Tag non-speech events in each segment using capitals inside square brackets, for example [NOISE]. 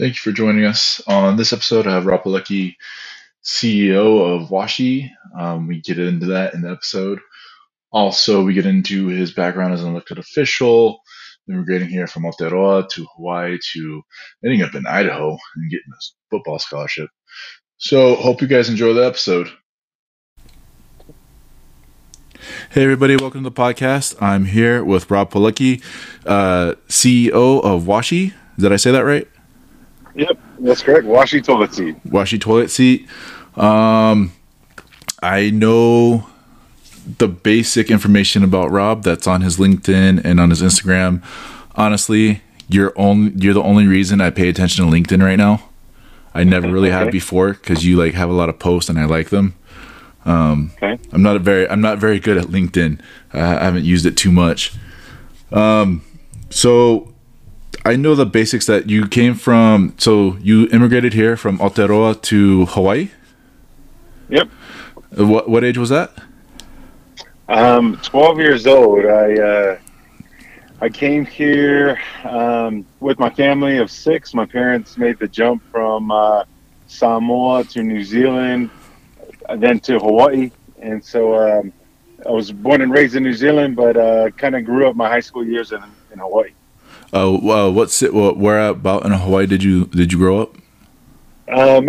Thank you for joining us. On this episode, I have Rob Palecki, CEO of Washi. Um, we get into that in the episode. Also, we get into his background as an elected official, immigrating here from Aotearoa to Hawaii to ending up in Idaho and getting a football scholarship. So, hope you guys enjoy the episode. Hey, everybody, welcome to the podcast. I'm here with Rob Palecki, uh, CEO of Washi. Did I say that right? Yep, that's correct. Washi toilet seat. Washi toilet seat. Um, I know the basic information about Rob that's on his LinkedIn and on his Instagram. Honestly, you're only you're the only reason I pay attention to LinkedIn right now. I never really okay. have before because you like have a lot of posts and I like them. Um, okay. I'm not a very I'm not very good at LinkedIn. I haven't used it too much. Um, so I know the basics that you came from. So you immigrated here from Aotearoa to Hawaii. Yep. What what age was that? Um, 12 years old. I uh, I came here um, with my family of six. My parents made the jump from uh, Samoa to New Zealand, then to Hawaii, and so um, I was born and raised in New Zealand, but uh, kind of grew up my high school years in, in Hawaii. Uh, well, what's it? Where about in Hawaii did you did you grow up? Uh,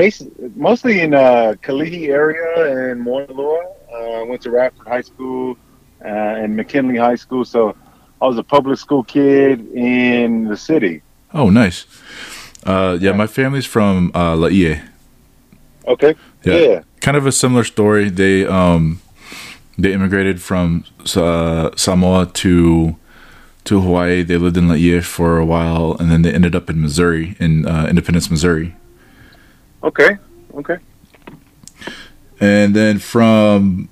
mostly in uh, Kalihi area and Moanalua. Uh, went to Radford High School uh, and McKinley High School. So I was a public school kid in the city. Oh, nice. Uh, yeah, my family's from uh, Laie. Okay. Yeah. yeah. Kind of a similar story. They um, they immigrated from uh, Samoa to to Hawaii. They lived in Laie for a while, and then they ended up in Missouri, in uh, Independence, Missouri. Okay. Okay. And then from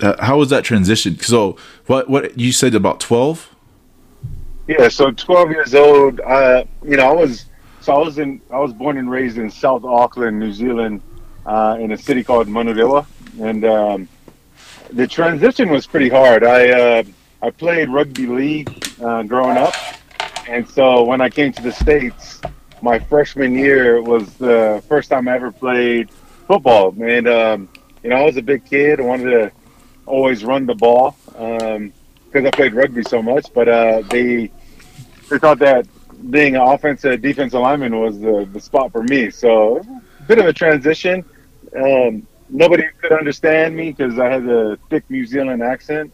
uh, how was that transition? So what what you said about twelve? Yeah, so twelve years old. Uh, you know, I was so I was in I was born and raised in South Auckland, New Zealand, uh, in a city called Manurewa, and um, the transition was pretty hard. I uh, I played rugby league uh, growing up, and so when I came to the states, my freshman year was the first time I ever played football, and um, you know, I was a big kid. I wanted to always run the ball because um, I played rugby so much. But uh, they they thought that being an offensive defensive lineman was the, the spot for me. So a bit of a transition. Um, nobody could understand me because I had a thick New Zealand accent,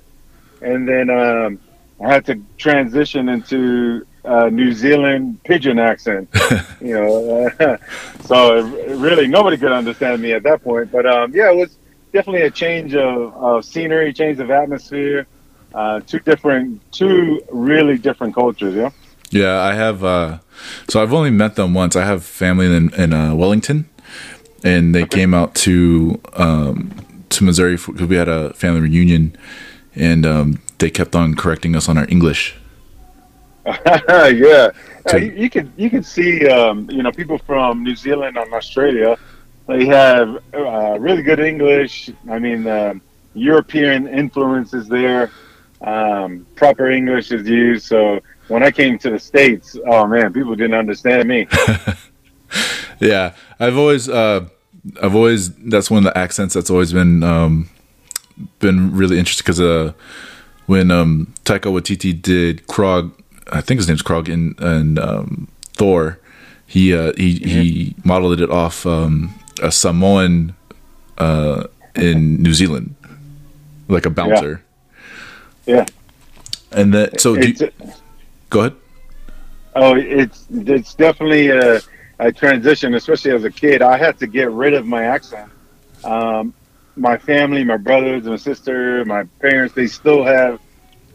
and then um, I had to transition into uh, New Zealand pidgin accent. [LAUGHS] you know, uh, [LAUGHS] so really nobody could understand me at that point. But um, yeah, it was definitely a change of, of scenery, change of atmosphere. Uh, two different, two really different cultures. Yeah. Yeah, I have. Uh, so I've only met them once. I have family in in uh, Wellington, and they okay. came out to um, to Missouri because we had a family reunion, and um, they kept on correcting us on our English. [LAUGHS] yeah, you, you can you can see um, you know people from New Zealand and Australia. They have uh, really good English. I mean, uh, European influences there. Um, proper English is used. So when I came to the states, oh man, people didn't understand me. [LAUGHS] yeah, I've always, uh, I've always. That's one of the accents that's always been um, been really interesting because uh, when um, Taika Waititi did Krog I think his name's Krog in, in um, Thor. He uh, he mm-hmm. he modeled it off um, a Samoan uh, in New Zealand, like a bouncer. Yeah. yeah. And that so you, go ahead. Oh, it's it's definitely a, a, transition, especially as a kid. I had to get rid of my accent. Um, my family, my brothers, my sister, my parents, they still have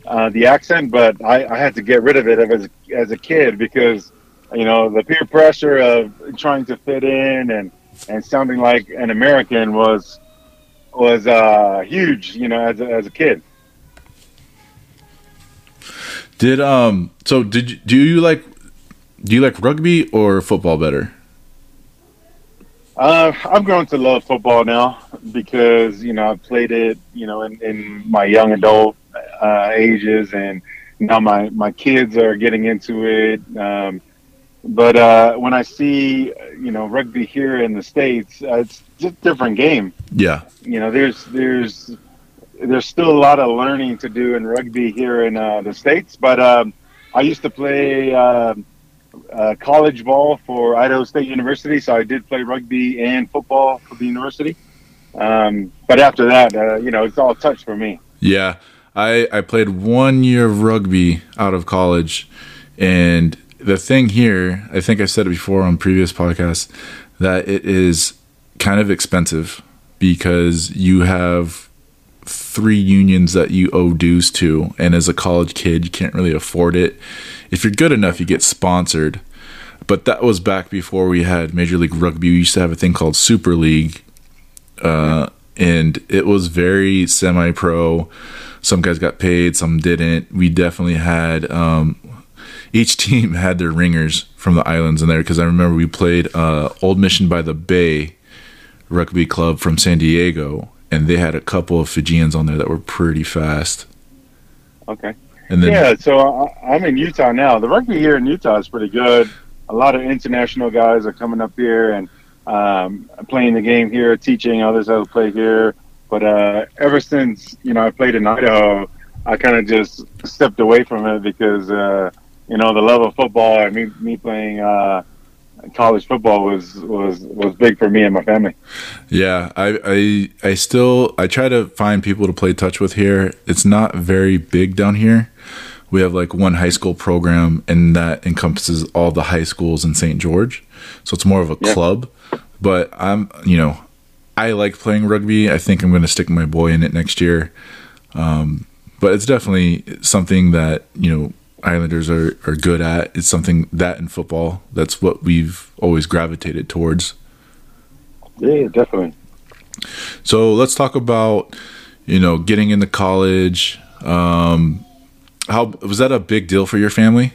uh, the accent, but I, I, had to get rid of it as as a kid because you know the peer pressure of trying to fit in and and sounding like an American was was uh, huge. You know, as a, as a kid. Did um so did do you like do you like rugby or football better? Uh, I've grown to love football now because you know I played it you know in, in my young adult uh, ages, and now my my kids are getting into it. Um, but uh, when I see you know rugby here in the states, uh, it's just a different game. Yeah. You know, there's there's there's still a lot of learning to do in rugby here in uh, the states. But um, I used to play uh, uh, college ball for Idaho State University, so I did play rugby and football for the university. Um, but after that, uh, you know, it's all touch for me. Yeah. I, I played one year of rugby out of college. And the thing here, I think I said it before on previous podcasts, that it is kind of expensive because you have three unions that you owe dues to. And as a college kid, you can't really afford it. If you're good enough, you get sponsored. But that was back before we had Major League Rugby. We used to have a thing called Super League. Uh, and it was very semi pro. Some guys got paid, some didn't. We definitely had um, each [LAUGHS] team had their ringers from the islands in there because I remember we played uh, Old Mission by the Bay Rugby Club from San Diego, and they had a couple of Fijians on there that were pretty fast. Okay. And then yeah, so I, I'm in Utah now. The rugby here in Utah is pretty good. A lot of international guys are coming up here and um, playing the game here, teaching others how to play here. But uh, ever since you know I played in Idaho, I kind of just stepped away from it because uh, you know the love of football and me, me playing uh, college football was was was big for me and my family. Yeah, I, I I still I try to find people to play touch with here. It's not very big down here. We have like one high school program, and that encompasses all the high schools in St. George. So it's more of a Yeah. club. But I'm you know I like playing rugby. I think I'm going to stick my boy in it next year. Um, but it's definitely something that you know Islanders are, are good at. It's something that in football, that's what we've always gravitated towards. Yeah, definitely. So let's talk about you know getting into college. Um, how was that a big deal for your family?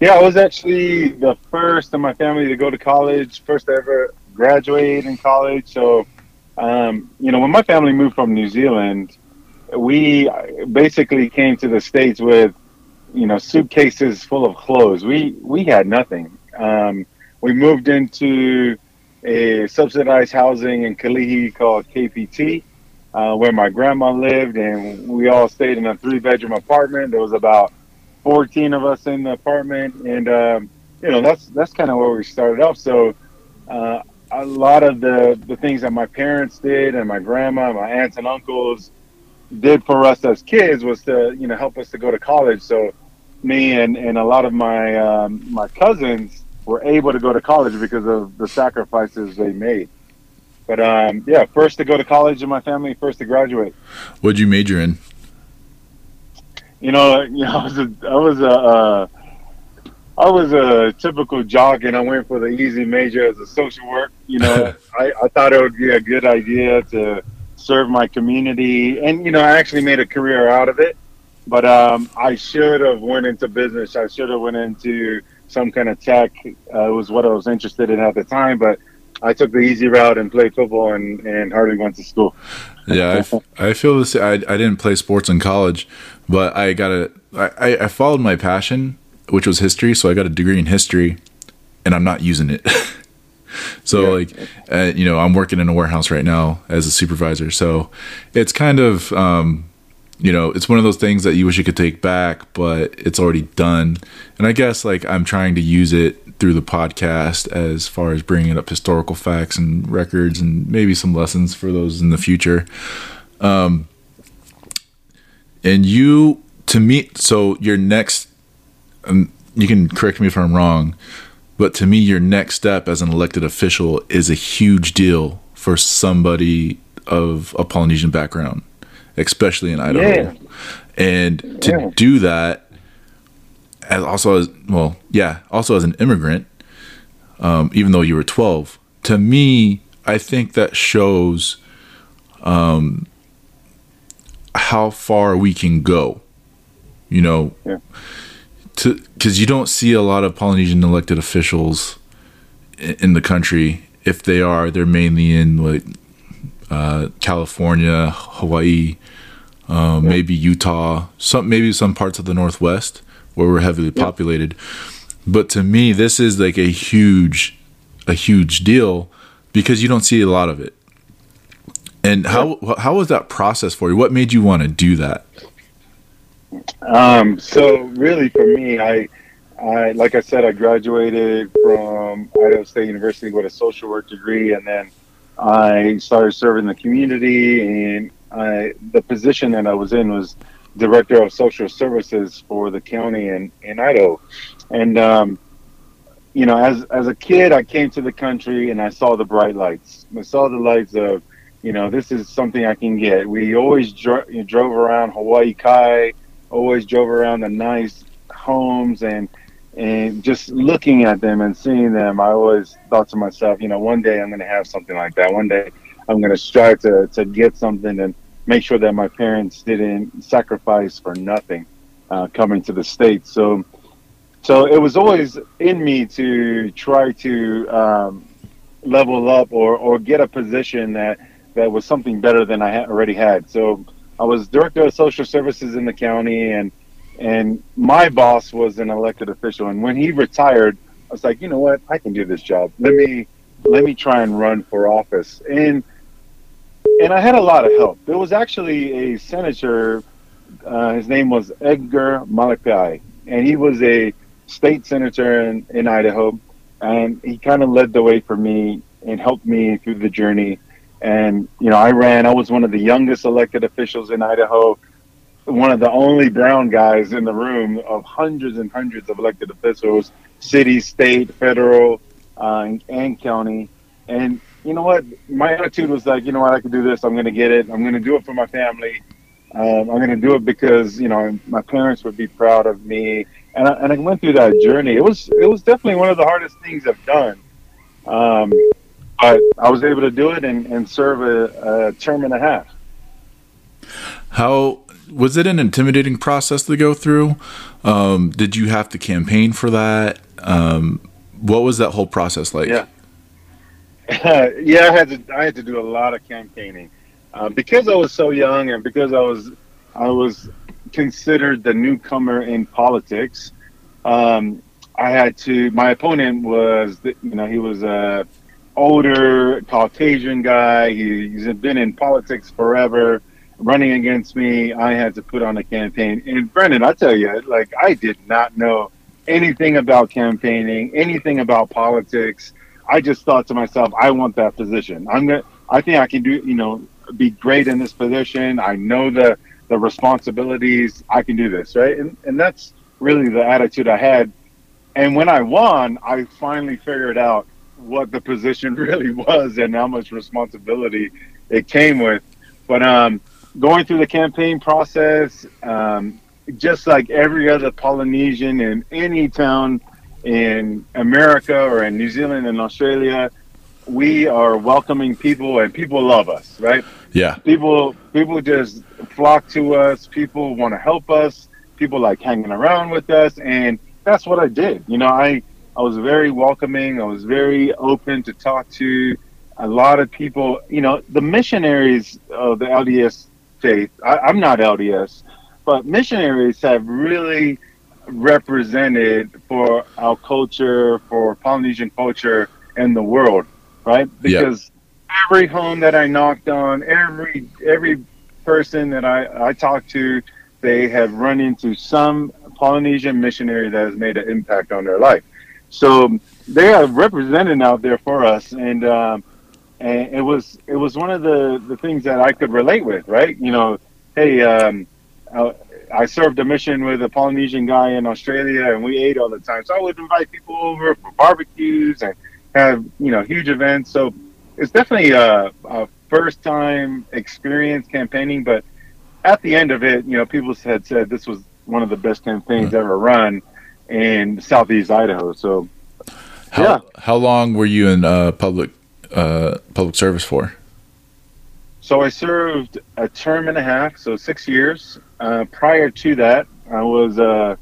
Yeah, I was actually the first in my family to go to college, first to ever graduate in college. So, um, you know, when my family moved from New Zealand, we basically came to the states with, you know, suitcases full of clothes. We we had nothing. Um, we moved into a subsidized housing in Kalihi called KPT, uh, where my grandma lived, and we all stayed in a three bedroom apartment. There was about 14 of us in the apartment, and um, you know that's that's kind of where we started off. So uh, a lot of the the things that my parents did, and my grandma, my aunts and uncles did for us as kids was to you know help us to go to college. So me and and a lot of my um, my cousins were able to go to college because of the sacrifices they made. But um, yeah, first to go to college in my family, first to graduate. What'd you major in? You know, [LAUGHS] you know, I was a, I was a, uh, I was a typical jock, and I went for the easy major as a social work. You know, [LAUGHS] I, I thought it would be a good idea to serve my community, and you know, I actually made a career out of it. But um, I should have went into business. I should have went into some kind of tech. Uh, was what I was interested in at the time, but I took the easy route and played football and, and hardly went to school. Yeah, I, f- [LAUGHS] I feel this. I, I didn't play sports in college, but I got a. I, I- I followed my passion, which was history. So I got a degree in history, and I'm not using it. [LAUGHS] so Yeah. like, uh, you know, I'm working in a warehouse right now as a supervisor. So it's kind of, um, you know, it's one of those things that you wish you could take back, but it's already done. And I guess like I'm trying to use it through the podcast as far as bringing up historical facts and records and maybe some lessons for those in the future. Um, and you, to me, so your next, um, you can correct me if I'm wrong, but to me, your next step as an elected official is a huge deal for somebody of a Polynesian background, especially in Idaho. Yeah. And to Yeah. do that, as also as well, yeah, also as an immigrant, um, even though you were 12, to me, I think that shows um, how far we can go. You know, Yeah. To because you don't see a lot of Polynesian elected officials i- in the country. If they are, they're mainly in like uh, California, Hawaii, um, maybe Utah, some maybe some parts of the Northwest where we're heavily populated. But to me, this is like a huge, a huge deal because you don't see a lot of it. And how how was that process for you? What made you want to do that? Um, so really, for me, I, I like I said, I graduated from Idaho State University with a social work degree, and then I started serving the community. And I, the position that I was in was director of social services for the county in in Idaho, and um, you know, as as a kid, I came to the country and I saw the bright lights. I saw the lights of, you know, this is something I can get. We always dro- drove around Hawaii Kai always drove around the nice homes and and just looking at them and seeing them, I always thought to myself, you know, one day I'm going to have something like that. One day I'm going to strive to, to get something and make sure that my parents didn't sacrifice for nothing uh, coming to the States. So, so it was always in me to try to um, level up or, or get a position that, that was something better than I already had. So I was director of social services in the county, and and my boss was an elected official. And when he retired, I was like, you know what, I can do this job. Let me let me try and run for office. And and I had a lot of help. There was actually a senator. Uh, his name was Edgar Malepeai, and he was a state senator in, in Idaho. And he kind of led the way for me and helped me through the journey and, you know, I ran, I was one of the youngest elected officials in Idaho, one of the only brown guys in the room of hundreds and hundreds of elected officials, city, state, federal, uh, and, and county. And you know what? My attitude was like, you know what? I can do this. I'm going to get it. I'm going to do it for my family. Um, I'm going to do it because you know my parents would be proud of me. And I, and I went through that journey. It was it was definitely one of the hardest things I've done. Um, but I was able to do it and, and serve a, a term and a half. How was it an intimidating process to go through? Um, did you have to campaign for that? Um, what was that whole process like? Yeah, [LAUGHS] yeah, I had to. I had to do a lot of campaigning uh, because I was so young and because I was I was considered the newcomer in politics. Um, I had to. My opponent was, you know, he was a older Caucasian guy. He, he's been in politics forever. Running against me, I had to put on a campaign. And Brendan, I tell you, like I did not know anything about campaigning, anything about politics. I just thought to myself, I want that position. I'm gonna. I think I can do. You know, be great in this position. I know the the responsibilities. I can do this, right? And and that's really the attitude I had. And when I won, I finally figured out what the position [LAUGHS] really was and how much responsibility it came with. But um, going through the campaign process, um, just like every other Polynesian in any town in America or in New Zealand and Australia, we are welcoming people and people love us, right? Yeah. People people just flock to us. People want to help us. People like hanging around with us, and that's what I did. You know, I I was very welcoming. I was very open to talk to a lot of people. You know, the missionaries of the LDS faith. I, I'm not LDS, but missionaries have really represented for our culture, for Polynesian culture in the world, right? Because every home that I knocked on, every every person that I, I talked to, they have run into some Polynesian missionary that has made an impact on their life. So they are representing out there for us, and um, and it was it was one of the the things that I could relate with, right? You know, hey, um, I, I served a mission with a Polynesian guy in Australia, and we ate all the time. So I would invite people over for barbecues and have you know huge events. So it's definitely a, a first time experience campaigning, but at the end of it, you know, people had said this was one of the best campaigns mm-hmm. ever run in southeast Idaho. So, how, yeah. How long were you in uh, public uh, public service for? So I served a term and a half, so six years. Uh, prior to that, I was uh,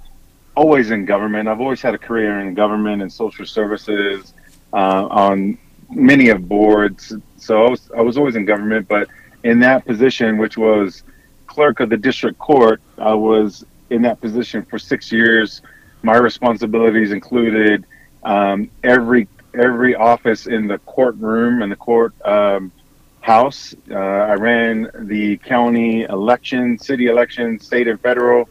always in government. I've always had a career in government and social services uh, on many of boards. So I was, I was always in government, but in that position, which was clerk of the district court, I was in that position for six years my responsibilities included um, every every office in the courtroom and the court um, house. Uh, I ran the county election, city election, state and federal.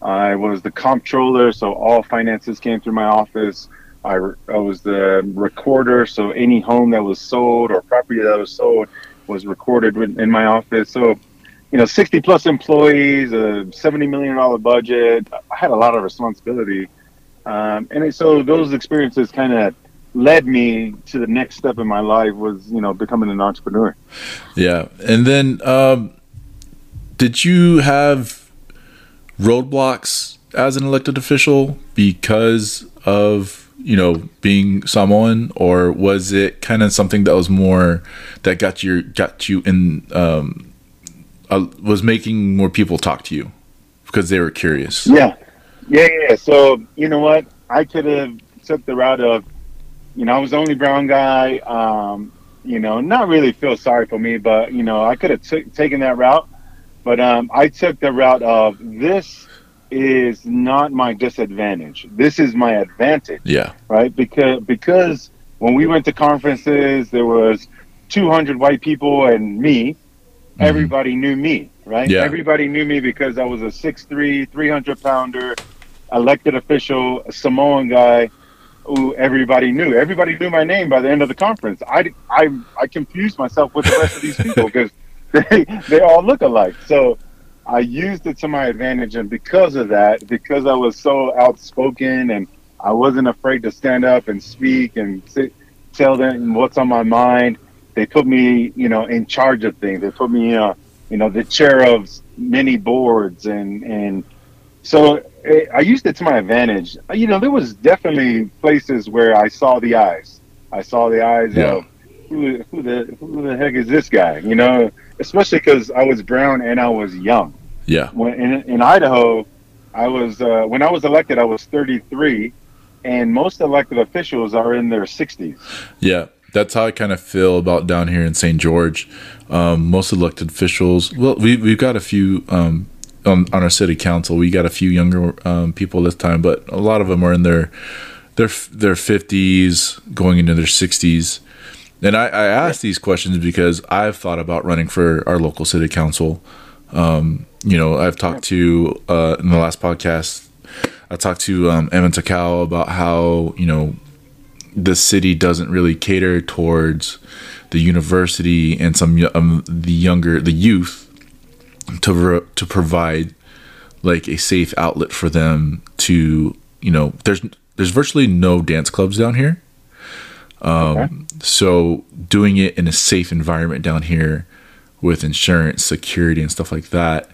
I was the comptroller, so all finances came through my office. I, I was the recorder, so any home that was sold or property that was sold was recorded in my office. So, you know, 60 plus employees, a 70 million dollar budget. I had a lot of responsibility, um, and so those experiences kind of led me to the next step in my life was you know becoming an entrepreneur. Yeah, and then um, did you have roadblocks as an elected official because of you know being Samoan, or was it kind of something that was more that got you got you in um, uh, was making more people talk to you because they were curious? Yeah, yeah, yeah. So you know what, I could have took the route of, you know, I was the only brown guy. Um, you know, not really feel sorry for me, but you know, I could have t- taken that route but um, I took the route of this is not my disadvantage. This is my advantage. Yeah. Right. Because because when we went to conferences, there was 200 white people and me. Mm-hmm. Everybody knew me. Right. Yeah. Everybody knew me because I was a 6'3", 300 pounder, elected official, Samoan guy who everybody knew. Everybody knew my name by the end of the conference. I, I, I confused myself with the rest of these people because [LAUGHS] they they all look alike. So I used it to my advantage, and because of that, because I was so outspoken and I wasn't afraid to stand up and speak and sit, tell them what's on my mind, they put me, you know, in charge of things. They put me, uh, you know, the chair of many boards, and and so it, I used it to my advantage. You know, there was definitely places where I saw the eyes. I saw the eyes yeah. of who, who the who the heck is this guy? You know, especially because I was brown and I was young. Yeah. When in, in Idaho, I was uh, when I was elected, I was 33, and most elected officials are in their 60s. Yeah, that's how I kind of feel about down here in St. George. Um, most elected officials, well, we we've got a few um, on, on our city council. We got a few younger um, people this time, but a lot of them are in their their their 50s, going into their 60s. And I, I ask these questions because I've thought about running for our local city council. Um, you know, I've talked to uh, in the last podcast. I talked to um, Evan Takao about how you know the city doesn't really cater towards the university and some um, the younger the youth to to provide like a safe outlet for them to you know there's there's virtually no dance clubs down here um, okay. So doing it in a safe environment down here with insurance, security, and stuff like that,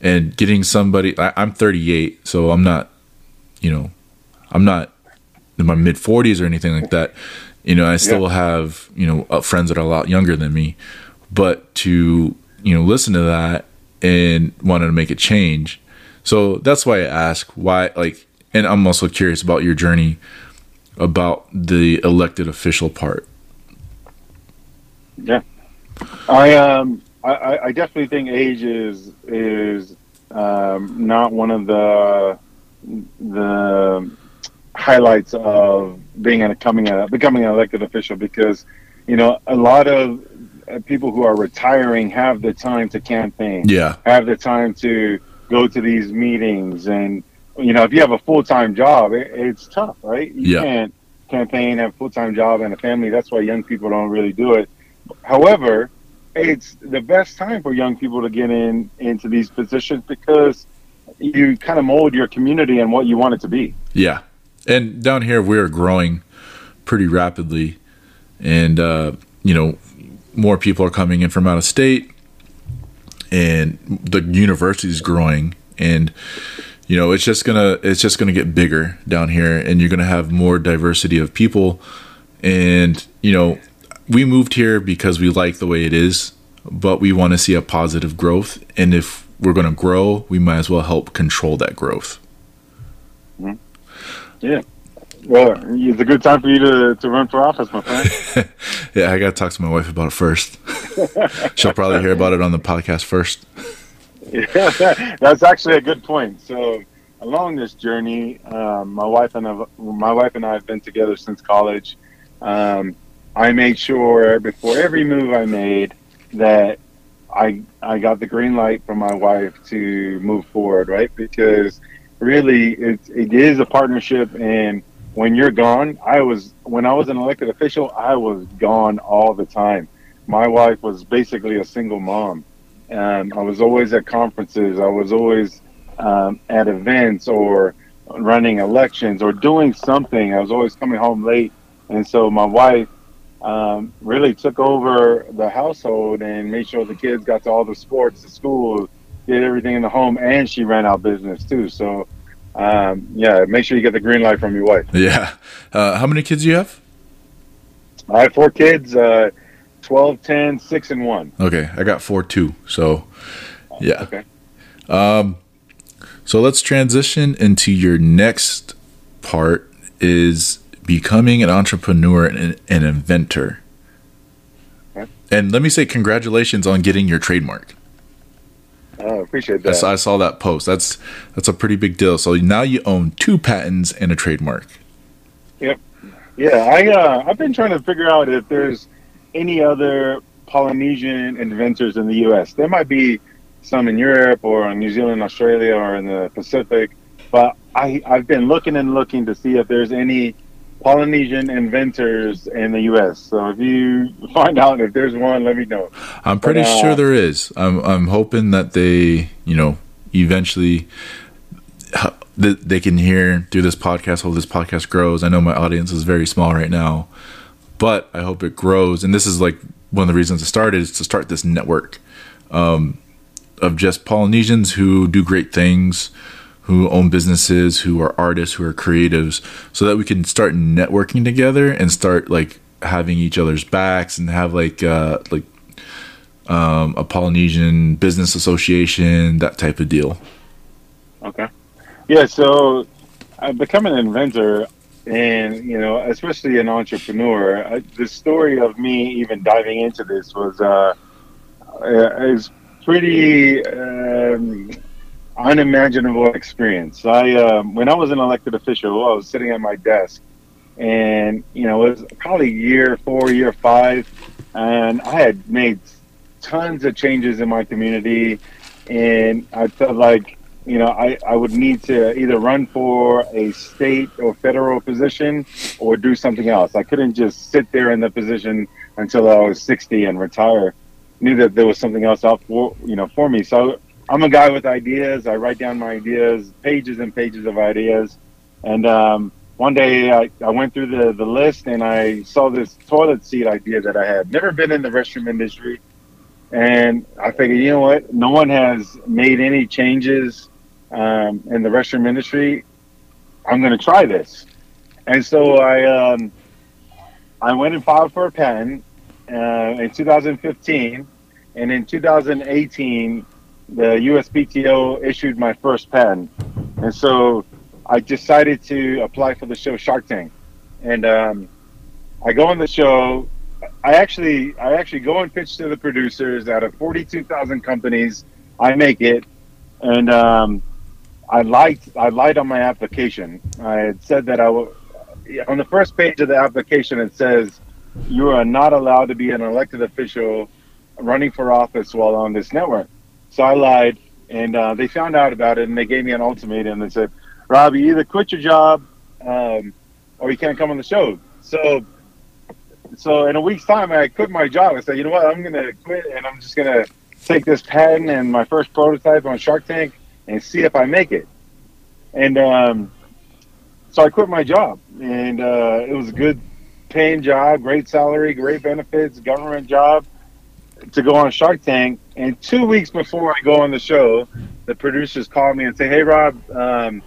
and getting somebody. I, I'm 38, so I'm not, you know, I'm not in my mid 40s or anything like that. You know, I still yeah. have you know uh, friends that are a lot younger than me, but to you know listen to that and wanted to make a change. So that's why I ask why like, and I'm also curious about your journey about the elected official part. Yeah, I um I, I definitely think age is is um, not one of the the highlights of being a becoming a becoming an elected official because you know a lot of people who are retiring have the time to campaign. Yeah, have the time to go to these meetings and you know, if you have a full time job, it, it's tough, right? You yeah. can't campaign, have a full time job and a family. That's why young people don't really do it. However, it's the best time for young people to get in into these positions because you kind of mold your community and what you want it to be. Yeah, and down here we're growing pretty rapidly, and uh, you know, more people are coming in from out of state, and the university is growing, and you know it's just gonna it's just gonna get bigger down here and you're gonna have more diversity of people. And you know we moved here because we like the way it is but we want to see a positive growth and if we're gonna grow we might as well help control that growth. Mm-hmm. yeah well it's a good time for you to, to run for office my friend [LAUGHS] yeah i gotta talk to my wife about it first [LAUGHS] she'll probably hear about it on the podcast first yeah, [LAUGHS] that's actually a good point. So, along this journey, um, my wife and I, my wife and I have been together since college. Um, I made sure before every move I made that I I got the green light from my wife to move forward, right? Because really, it, it is a partnership, and when you're gone, I was when I was an elected official, I was gone all the time. My wife was basically a single mom. and I was always at conferences. I was always um, at events or running elections or doing something. I was always coming home late, and so my wife um, really took over the household and made sure the kids got to all the sports, the school, did everything in the home, and she ran our business too. So, um, yeah, make sure you get the green light from your wife. Yeah. Uh, how many kids do you have? I have four kids, uh, 12, 10, 6, and 1. Okay. I got four too. So, yeah. Okay. Um, so let's transition into your next part is becoming an entrepreneur and an inventor. Okay. And let me say congratulations on getting your trademark. Oh, appreciate that. I saw that post. That's that's a pretty big deal. So now you own two patents and a trademark. Yep. Yeah, I uh, I've been trying to figure out if there's any other Polynesian inventors in the U.S. There might be some in Europe or in New Zealand, Australia, or in the Pacific, but I I've been looking and looking to see if there's any Polynesian inventors in the U.S. So if you find out if there's one, let me know. I'm pretty But, uh, sure there is. I'm I'm hoping that they, you know, eventually that they can hear through this podcast. Hope this podcast grows. I know my audience is very small right now, but I hope it grows. And this is like one of the reasons I started is to start this network um, of just Polynesians who do great things, who own businesses, who are artists, who are creatives, so that we can start networking together and start like having each other's backs and have like uh like um a Polynesian business association, that type of deal. Okay. Yeah, so I've become an inventor and, you know, especially an entrepreneur. I, the story of me even diving into this was uh, uh, is pretty um, unimaginable experience. I um, when I was an elected official, I was sitting at my desk and, you know, it was probably year 4, year 5 and I had made tons of changes in my community and I felt like you know, I, I would need to either run for a state or federal position or do something else. I couldn't just sit there in the position until I was 60 and retire. Knew that there was something else out for, you know, for me. So I'm a guy with ideas. I write down my ideas, pages and pages of ideas. And um, one day I, I went through the, the list and I saw this toilet seat idea that I had. Never been in the restroom industry. And I figured, you know what? No one has made any changes um, in the restroom industry. I'm going to try this. And so I um, I went and filed for a patent uh, in 2015, and in 2018, the USPTO issued my first patent. And so I decided to apply for the show Shark Tank, and um, I go on the show. I actually I actually go and pitch to the producers out of 42,000 companies. I make it, and um, I lied. I lied on my application. I had said that I w- on the first page of the application. It says you are not allowed to be an elected official running for office while on this network. So I lied, and uh, they found out about it, and they gave me an ultimatum. They said, "Rob, you either quit your job, um, or you can't come on the show." So, so in a week's time, I quit my job. I said, "You know what? I'm to quit, and I'm just to take this patent and my first prototype on Shark Tank." and see if I make it. And um, so I quit my job, and uh, it was a good paying job, great salary, great benefits, government job to go on Shark Tank. And two weeks before I go on the show, the producers call me and say, "Hey, Rob, um,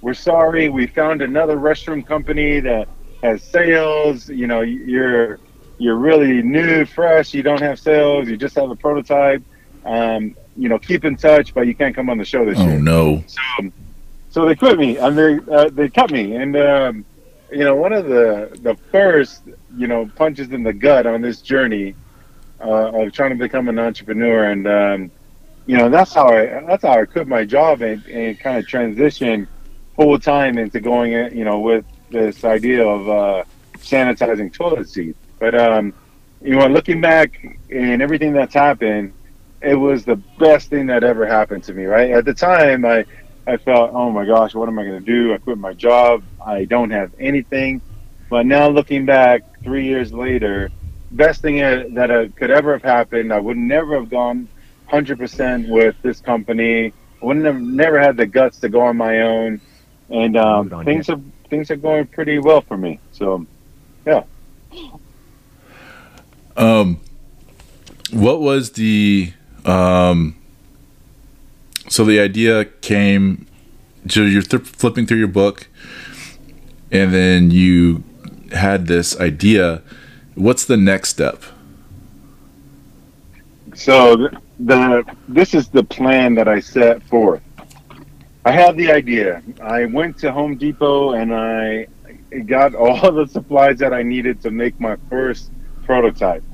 we're sorry. We found another restroom company that has sales. You know, you're you're really new, fresh. You don't have sales. You just have a prototype. Um, you know, keep in touch, but you can't come on the show this Oh year." Oh no. So, so they quit me and they uh, they cut me and um, you know one of the the first you know punches in the gut on this journey uh, of trying to become an entrepreneur and um, you know, that's how I that's how I quit my job and, and kind of transition full time into going, you know, with this idea of uh, sanitizing toilet seats. But um, you know, looking back and everything that's happened, it was the best thing that ever happened to me. Right at the time, I I felt, oh my gosh, what am I going to do? I quit my job. I don't have anything. But now looking back, three years later, best thing that could ever have happened. I would never have gone 100% with this company. I wouldn't have never had the guts to go on my own. And um, things are things are going pretty well for me. So, yeah. Um, what was the um? So the idea came. So you're th- flipping through your book, and then you had this idea. What's the next step? So the, this is the plan that I set forth. I had the idea. I went to Home Depot and I got all [LAUGHS] the supplies that I needed to make my first prototype.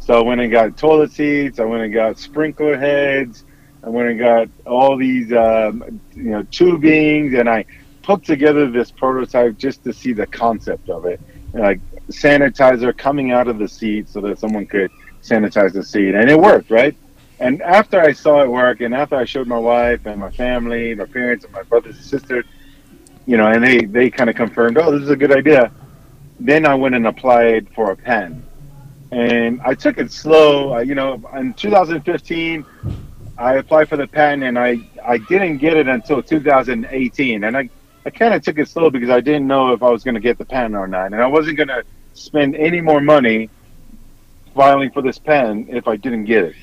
So I went and got toilet seats. I went and got sprinkler heads. I went and got all these, um, you know, tubings, and I put together this prototype just to see the concept of it, like sanitizer coming out of the seat so that someone could sanitize the seat, and it worked, right? And after I saw it work, and after I showed my wife and my family, my parents and my brothers and sisters, you know, and they they kind of confirmed, oh, this is a good idea. Then I went and applied for a pen, and I took it slow. I, you know, in 2015, I applied for the pen, and I I didn't get it until 2018, and I I kind of took it slow because I didn't know if I was going to get the pen or not, and I wasn't going to spend any more money filing for this pen if I didn't get it.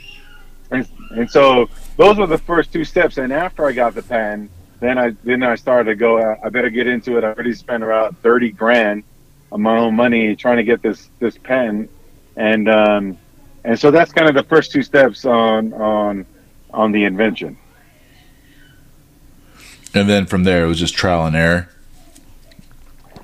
And, and so those were the first two steps. And after I got the pen, then I then I started to go. I better get into it. I already spent about thirty grand of my own money trying to get this this pen, and um, and so that's kind of the first two steps on on on the invention. And then from there, it was just trial and error.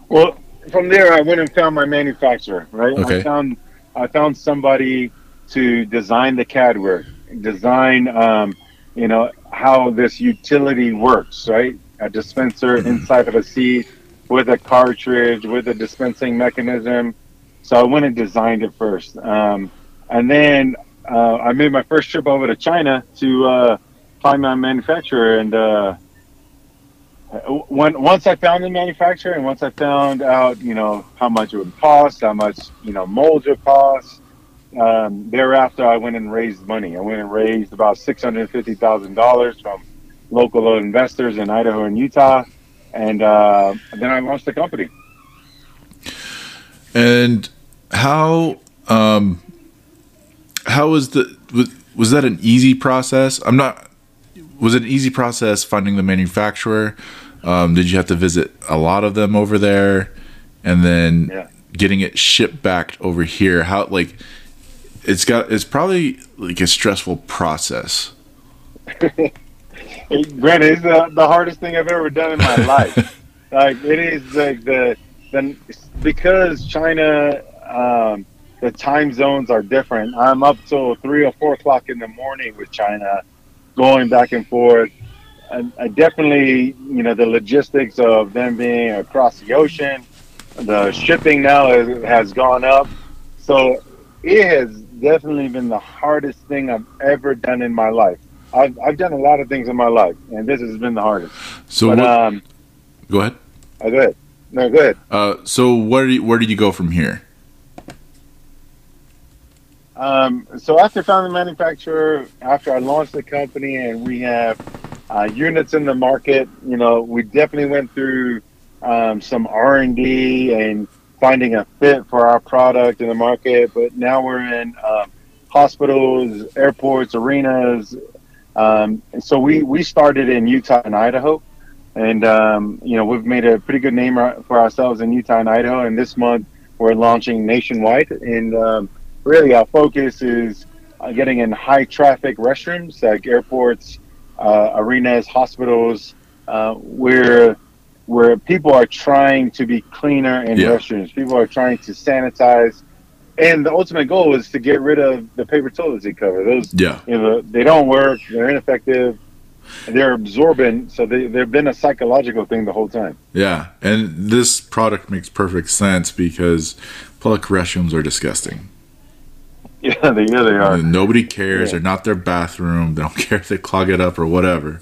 Well, from there, I went and found my manufacturer. Right, okay. I found I found somebody to design the CAD work, design, um, you know, how this utility works, right? A dispenser mm-hmm. inside of a seat with a cartridge, with a dispensing mechanism. So I went and designed it first. Um, and then uh, I made my first trip over to China to uh, find my manufacturer. And uh, when, once I found the manufacturer and once I found out, you know, how much it would cost, how much, you know, molds would cost, um, thereafter, I went and raised money. I went and raised about six hundred fifty thousand dollars from local investors in Idaho and Utah, and uh, then I launched the company. And how um, how was the was, was that an easy process? I'm not. Was it an easy process finding the manufacturer? Um, did you have to visit a lot of them over there, and then yeah. getting it shipped back over here? How like it's got it's probably like a stressful process. [LAUGHS] Granted, it's the, the hardest thing I've ever done in my [LAUGHS] life. like it is like the then because China um, the time zones are different. I'm up till three or four o'clock in the morning with China, going back and forth. And I definitely, you know, the logistics of them being across the ocean, the shipping now has, has gone up. So it has definitely been the hardest thing I've ever done in my life. I've, I've done a lot of things in my life, and this has been the hardest. So, but, what, um, go ahead. Oh, go ahead. No, go ahead. Uh, so, where do you, where did you go from here? Um, so, after founding the manufacturer, after I launched the company, and we have uh, units in the market, you know, we definitely went through um, some R and D and finding a fit for our product in the market. But now we're in um, hospitals, airports, arenas. Um, and so we, we started in Utah and Idaho. And, um, you know, we've made a pretty good name for ourselves in Utah and Idaho. And this month we're launching nationwide. And um, really our focus is uh, getting in high traffic restrooms like airports, uh, arenas, hospitals, uh, where where people are trying to be cleaner in yeah. restrooms. People are trying to sanitize and the ultimate goal is to get rid of the paper toilet seat cover. Those, Yeah. you know, they don't work. They're ineffective. They're absorbent, so they, they've been a psychological thing the whole time. Yeah, and this product makes perfect sense because public restrooms are disgusting. [LAUGHS] Yeah, they, yeah, they are. Nobody cares. Yeah. They're not their bathroom. They don't [LAUGHS] care if they clog it up or whatever.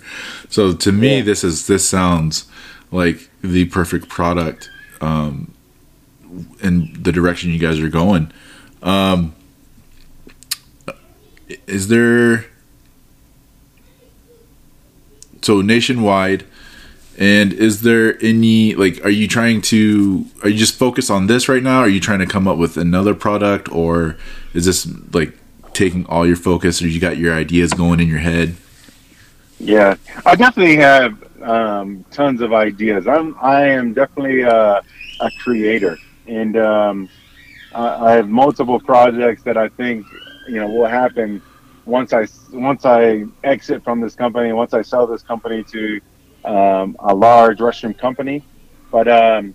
So to me, Yeah. this is this sounds like the perfect product um, in the direction you guys are going. Um, is there so nationwide? And is there any like are you trying to are you just focused on this right now? Are you trying to come up with another product or is this like taking all your focus or you got your ideas going in your head? Yeah, I definitely have um, tons of ideas. I'm I am definitely a, a creator, and um, I, I have multiple projects that I think you know will happen once I once I exit from this company, once I sell this company to um, a large Russian company. But um,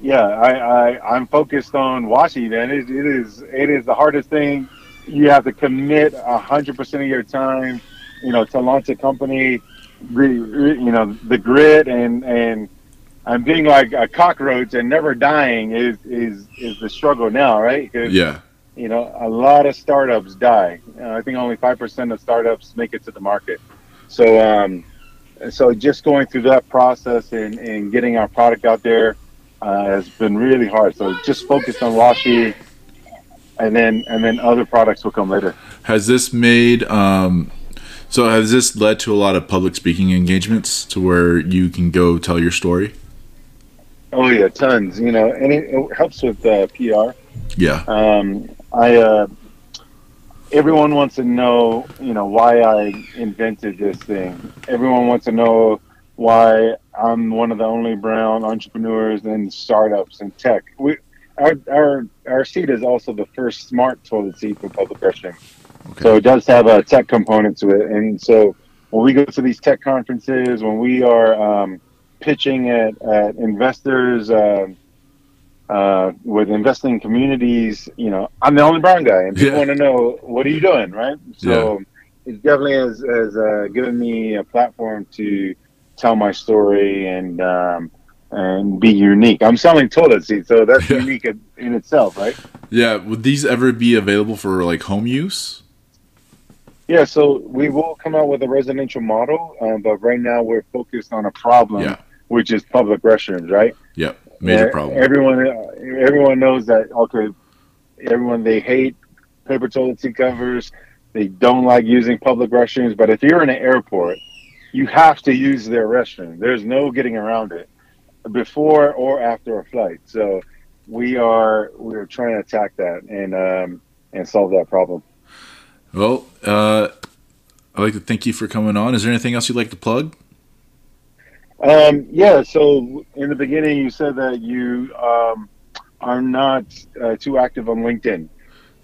yeah, I, I I'm focused on washi. Man, it, it is it is the hardest thing. You have to commit a hundred percent of your time you know, to launch a company, you know, the grit and and I'm being like a cockroach and never dying is is is the struggle now, right? Yeah. You know, a lot of startups die. Uh, I think only five percent of startups make it to the market. So, um, so just going through that process and, and getting our product out there uh, has been really hard. So just focused on washi, and then and then other products will come later. Has this made um so has this led to a lot of public speaking engagements to where you can go tell your story? Oh yeah, tons. You know, and it, it helps with uh, PR. Yeah. Um, I uh, everyone wants to know, you know, why I invented this thing. Everyone wants to know why I'm one of the only brown entrepreneurs in startups and tech. We, our our our seat is also the first smart toilet seat for public restroom. Okay. So it does have a tech component to it, and so when we go to these tech conferences, when we are um, pitching at, at investors um uh, with investing in communities, you know, I'm the only brown guy, and people Yeah. want to know what are you doing, right? So it definitely has, has uh, given me a platform to tell my story and um, and be unique. I'm selling toilet seats, so that's Yeah. unique in, in itself, right? Yeah, would these ever be available for like home use? Yeah, so we will come out with a residential model, um, but right now we're focused on a problem, Yeah. which is public restrooms, right? Yep. Major problem. Everyone, everyone knows that. Okay, everyone they hate paper toilet seat covers. They don't like using public restrooms. But if you're in an airport, you have to use their restroom. There's no getting around it, before or after a flight. So we are we're trying to attack that and um, and solve that problem. Well, uh I'd like to thank you for coming on. Is there anything else you'd like to plug? Um, yeah. So in the beginning, you said that you um, are not uh, too active on LinkedIn.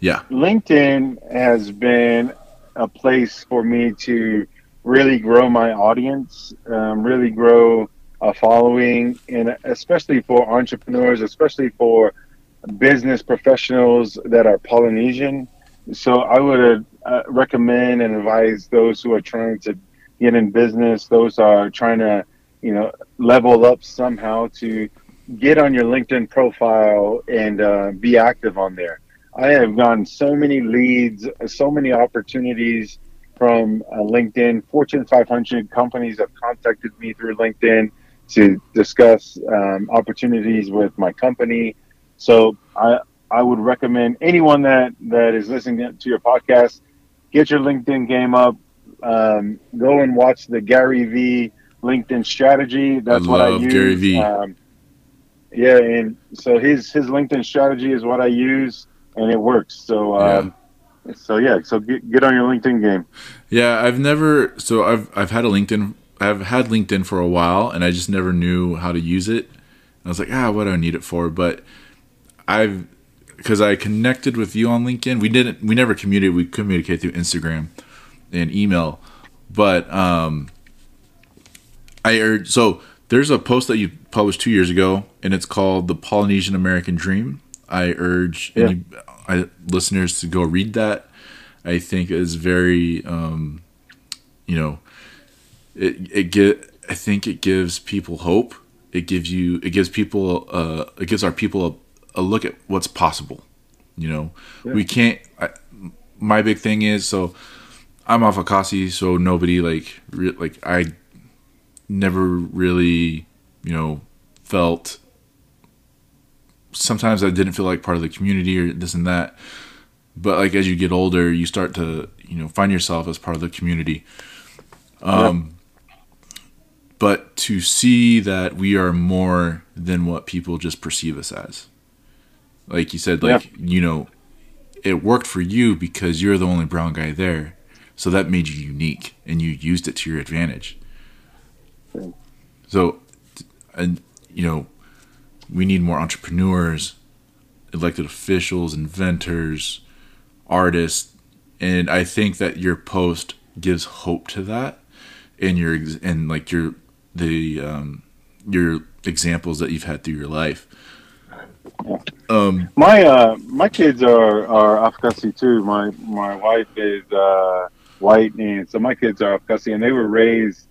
Yeah. LinkedIn has been a place for me to really grow my audience, um, really grow a following, and especially for entrepreneurs, especially for business professionals that are Polynesian. So I would uh, recommend and advise those who are trying to get in business, those are trying to, you know, level up somehow to get on your LinkedIn profile and uh, be active on there. I have gotten so many leads, so many opportunities from uh, LinkedIn. Fortune 500 companies have contacted me through LinkedIn to discuss um, opportunities with my company. So I I would recommend anyone that that is listening to your podcast, get your LinkedIn game up. Um, go and watch the Gary Vee LinkedIn strategy. That's what I love use. Gary Vee. Um, yeah, and so his his LinkedIn strategy is what I use, and it works. So um, so yeah, so get get on your LinkedIn game. Yeah, I've never so I've I've had a LinkedIn I've had LinkedIn for a while and I just never knew how to use it. I was like, ah, what do I need it for? But I've because I connected with you on LinkedIn. We didn't we never communicated. We communicated through Instagram and email. But um I urge so there's a post that you published two years ago and it's called The Polynesian American Dream. I urge yeah. any I, listeners to go read that. I think is very, um, you know, it it get. I think it gives people hope. It gives you. It gives people. Uh, it gives our people a, a look at what's possible. You know, yeah. we can't. I, my big thing is so. I'm afakasi, so nobody like re- like I never really, you know, felt sometimes I didn't feel like part of the community or this and that. But like as you get older, you start to you know find yourself as part of the community. Um, yeah. But to see that we are more than what people just perceive us as, like you said, like yeah. you know, it worked for you because you're the only brown guy there, so that made you unique, and you used it to your advantage. So, and you know, we need more entrepreneurs, elected officials, inventors, artists, and I think that your post gives hope to that, and your and like your the um, your examples that you've had through your life. Um, my uh, my kids are are afakasi too. My my wife is uh, white, and so my kids are afakasi, and they were raised.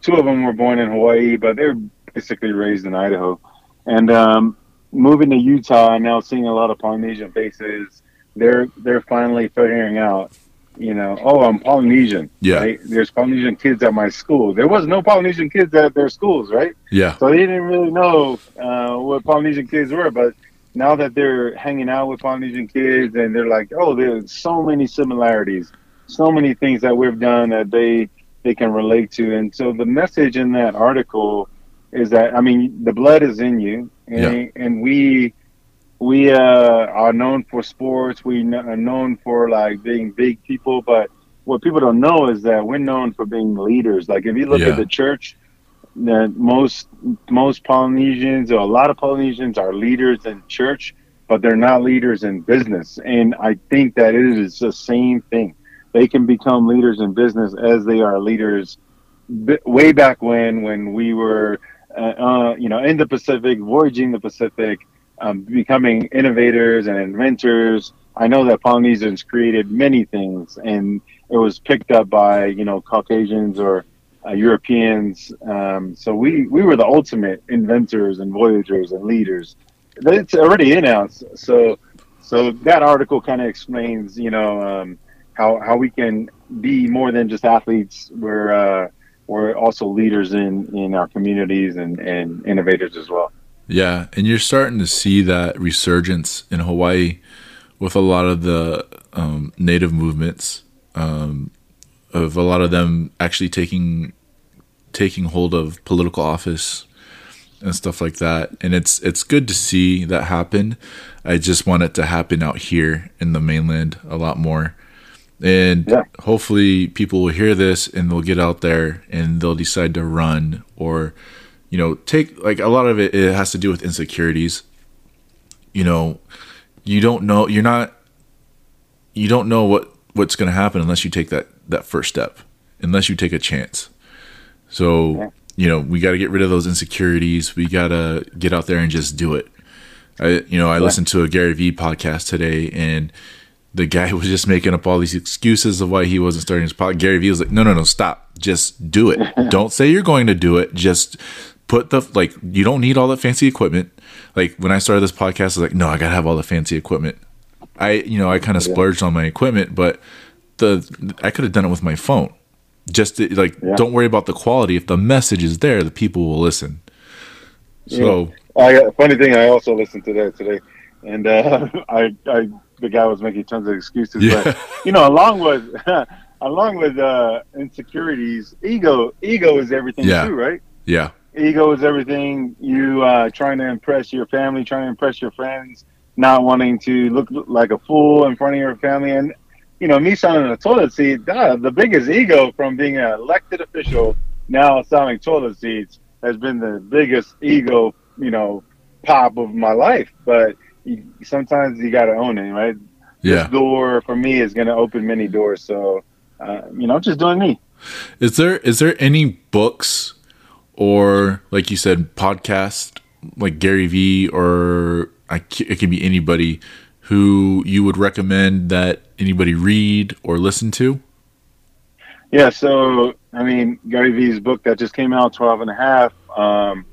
Two of them were born in Hawaii, but they're basically raised in Idaho. And um, moving to Utah, I'm now seeing a lot of Polynesian faces. They're they're finally figuring out, you know, oh, I'm Polynesian. Yeah. Right? There's Polynesian kids at my school. There was no Polynesian kids at their schools, right? Yeah. So they didn't really know uh, what Polynesian kids were, but now that they're hanging out with Polynesian kids and they're like, oh, there's so many similarities, so many things that we've done that they they can relate to. And so the message in that article is that I mean the blood is in you, and, yeah. and we we uh, are known for sports. We are known for like being big people, but what people don't know is that we're known for being leaders. Like if you look yeah. at the church, that most most Polynesians or a lot of Polynesians are leaders in church, but they're not leaders in business. And I think that it is the same thing. They can become leaders in business as they are leaders way back when when we were uh, uh, you know, in the Pacific, voyaging the Pacific, um, becoming innovators and inventors. I know that Polynesians created many things, and it was picked up by you know Caucasians or uh, Europeans. Um, so we we were the ultimate inventors and voyagers and leaders. It's already in us. So so that article kind of explains you know um, how how we can be more than just athletes. We're uh, we're also leaders in in our communities and and innovators as well. Yeah, and you're starting to see that resurgence in Hawaii with a lot of the um, native movements um, of a lot of them actually taking taking hold of political office and stuff like that and it's it's good to see that happen i just want it to happen out here in the mainland a lot more and yeah. hopefully people will hear this and they'll get out there and they'll decide to run or you know take like a lot of it it has to do with insecurities you know you don't know you're not you don't know what what's going to happen unless you take that that first step unless you take a chance so yeah. you know we got to get rid of those insecurities we got to get out there and just do it i you know i yeah. listened to a gary vee podcast today and the guy [LAUGHS] was just making up all these excuses of why he wasn't starting his podcast. Gary Vee was like, no, no, no, stop. Just do it. [LAUGHS] don't say you're going to do it. Just put the, like, you don't need all that fancy equipment. Like, when I started this podcast, I was like, no, I got to have all the fancy equipment. I, you know, I kind of yeah. splurged on my equipment, but the, I could have done it with my phone. Just to, like, yeah. don't worry about the quality. If the message is there, the people will listen. So, yeah. I, funny thing, I also listened to that today, and uh, [LAUGHS] I, I the guy was making tons of excuses. Yeah. But [LAUGHS] you know, along with [LAUGHS] along with uh, insecurities, ego ego is everything yeah. too, right? Yeah. Ego is everything. You uh, trying to impress your family, trying to impress your friends, not wanting to look like a fool in front of your family, and you know, me sounding a toilet seat. the biggest ego from being an elected official now selling toilet seats has been the biggest ego, you know, pop of my life. But you, sometimes you got to own it, right? Yeah. This door for me is going to open many doors. So, uh, you know, just doing me. Is there is there any books or like you said podcast like Gary Vee or I, it can be anybody who you would recommend that anybody read or listen to. Yeah, so I mean Gary Vee's book that just came out, 12 and a half. Um,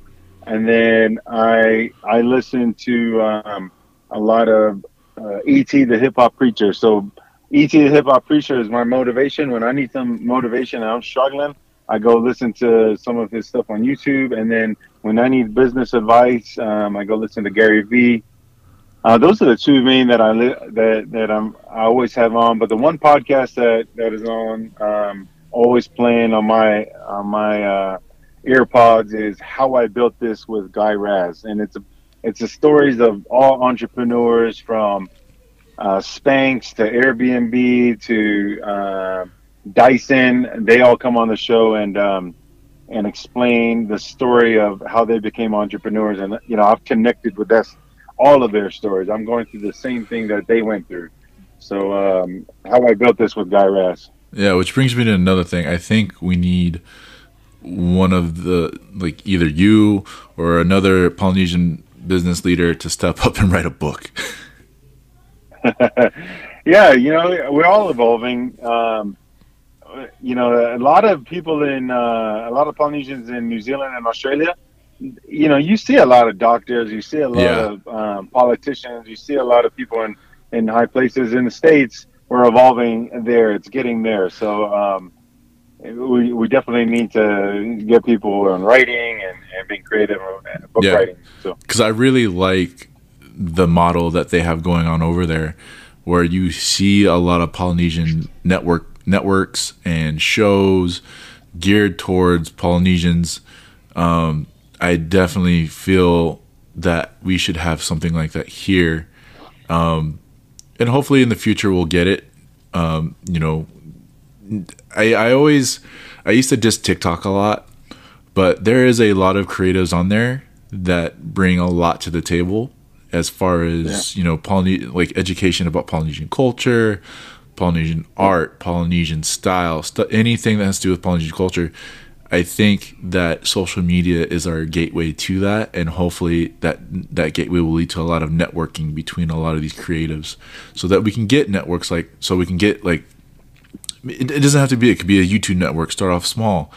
and then I I listened to um, a lot of uh, ET the hip hop preacher. So ET the hip hop preacher is my motivation when I need some motivation and I'm struggling. I go listen to some of his stuff on YouTube, and then when I need business advice, um, I go listen to Gary Vee. Uh, those are the two main that I li- that that I'm I always have on. But the one podcast that that is on um, always playing on my on my uh, earpods is how I built this with Guy Raz, and it's a it's the stories of all entrepreneurs from uh, Spanx to Airbnb to uh, Dyson. They all come on the show and um, and explain the story of how they became entrepreneurs. And you know, I've connected with this all of their stories. I'm going through the same thing that they went through. So um, how I built this with Guy Raz. Yeah, which brings me to another thing. I think we need one of the like either you or another Polynesian business leader to step up and write a book. [LAUGHS] yeah, you know, we're all evolving. Um, you know, a lot of people in uh, a lot of Polynesians in New Zealand and Australia. You know, you see a lot of doctors, you see a lot yeah. of um, politicians, you see a lot of people in in high places in the states. We're evolving there; it's getting there. So um, we we definitely need to get people on writing and, and being creative and book yeah. writing. So, because I really like the model that they have going on over there, where you see a lot of Polynesian network networks and shows geared towards Polynesians. Um, I definitely feel that we should have something like that here. Um, and hopefully in the future we'll get it. Um, you know, I, I always, I used to just TikTok a lot, but there is a lot of creatives on there that bring a lot to the table as far as, yeah. you know, Polyne- like education about Polynesian culture, Polynesian art, Polynesian style, st- anything that has to do with Polynesian culture. I think that social media is our gateway to that, and hopefully that that gateway will lead to a lot of networking between a lot of these creatives, so that we can get networks like so we can get like it, it doesn't have to be it could be a YouTube network. Start off small,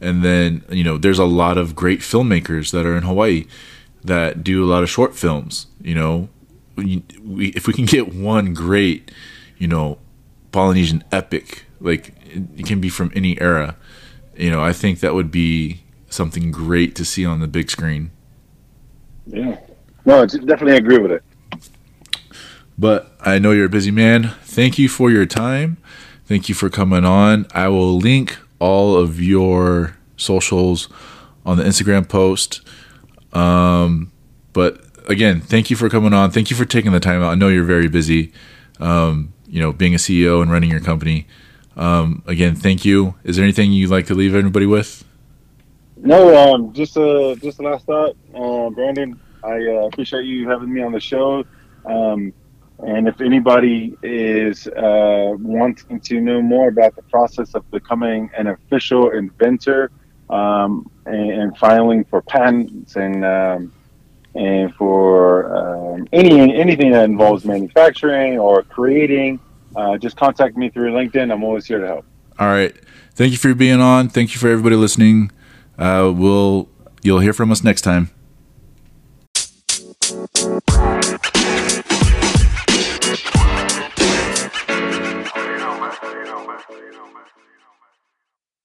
and then you know there's a lot of great filmmakers that are in Hawaii that do a lot of short films. You know, we, we if we can get one great, you know, Polynesian epic. Like it can be from any era. You know, I think that would be something great to see on the big screen. Yeah. No, I definitely agree with it. But I know you're a busy man. Thank you for your time. Thank you for coming on. I will link all of your socials on the Instagram post. Um, but again, thank you for coming on. Thank you for taking the time out. I know you're very busy. Um, you know, being a CEO and running your company. Um, again, thank you. Is there anything you'd like to leave everybody with? No, um, just uh, just a last thought, uh, Brandon. I uh, appreciate you having me on the show. Um, and if anybody is uh, wanting to know more about the process of becoming an official inventor um, and, and, filing for patents and um, and for um, any anything that involves manufacturing or creating, uh, just contact me through LinkedIn. I'm always here to help. All right. Thank you for being on. Thank you for everybody listening. Uh, we'll you'll hear from us next time.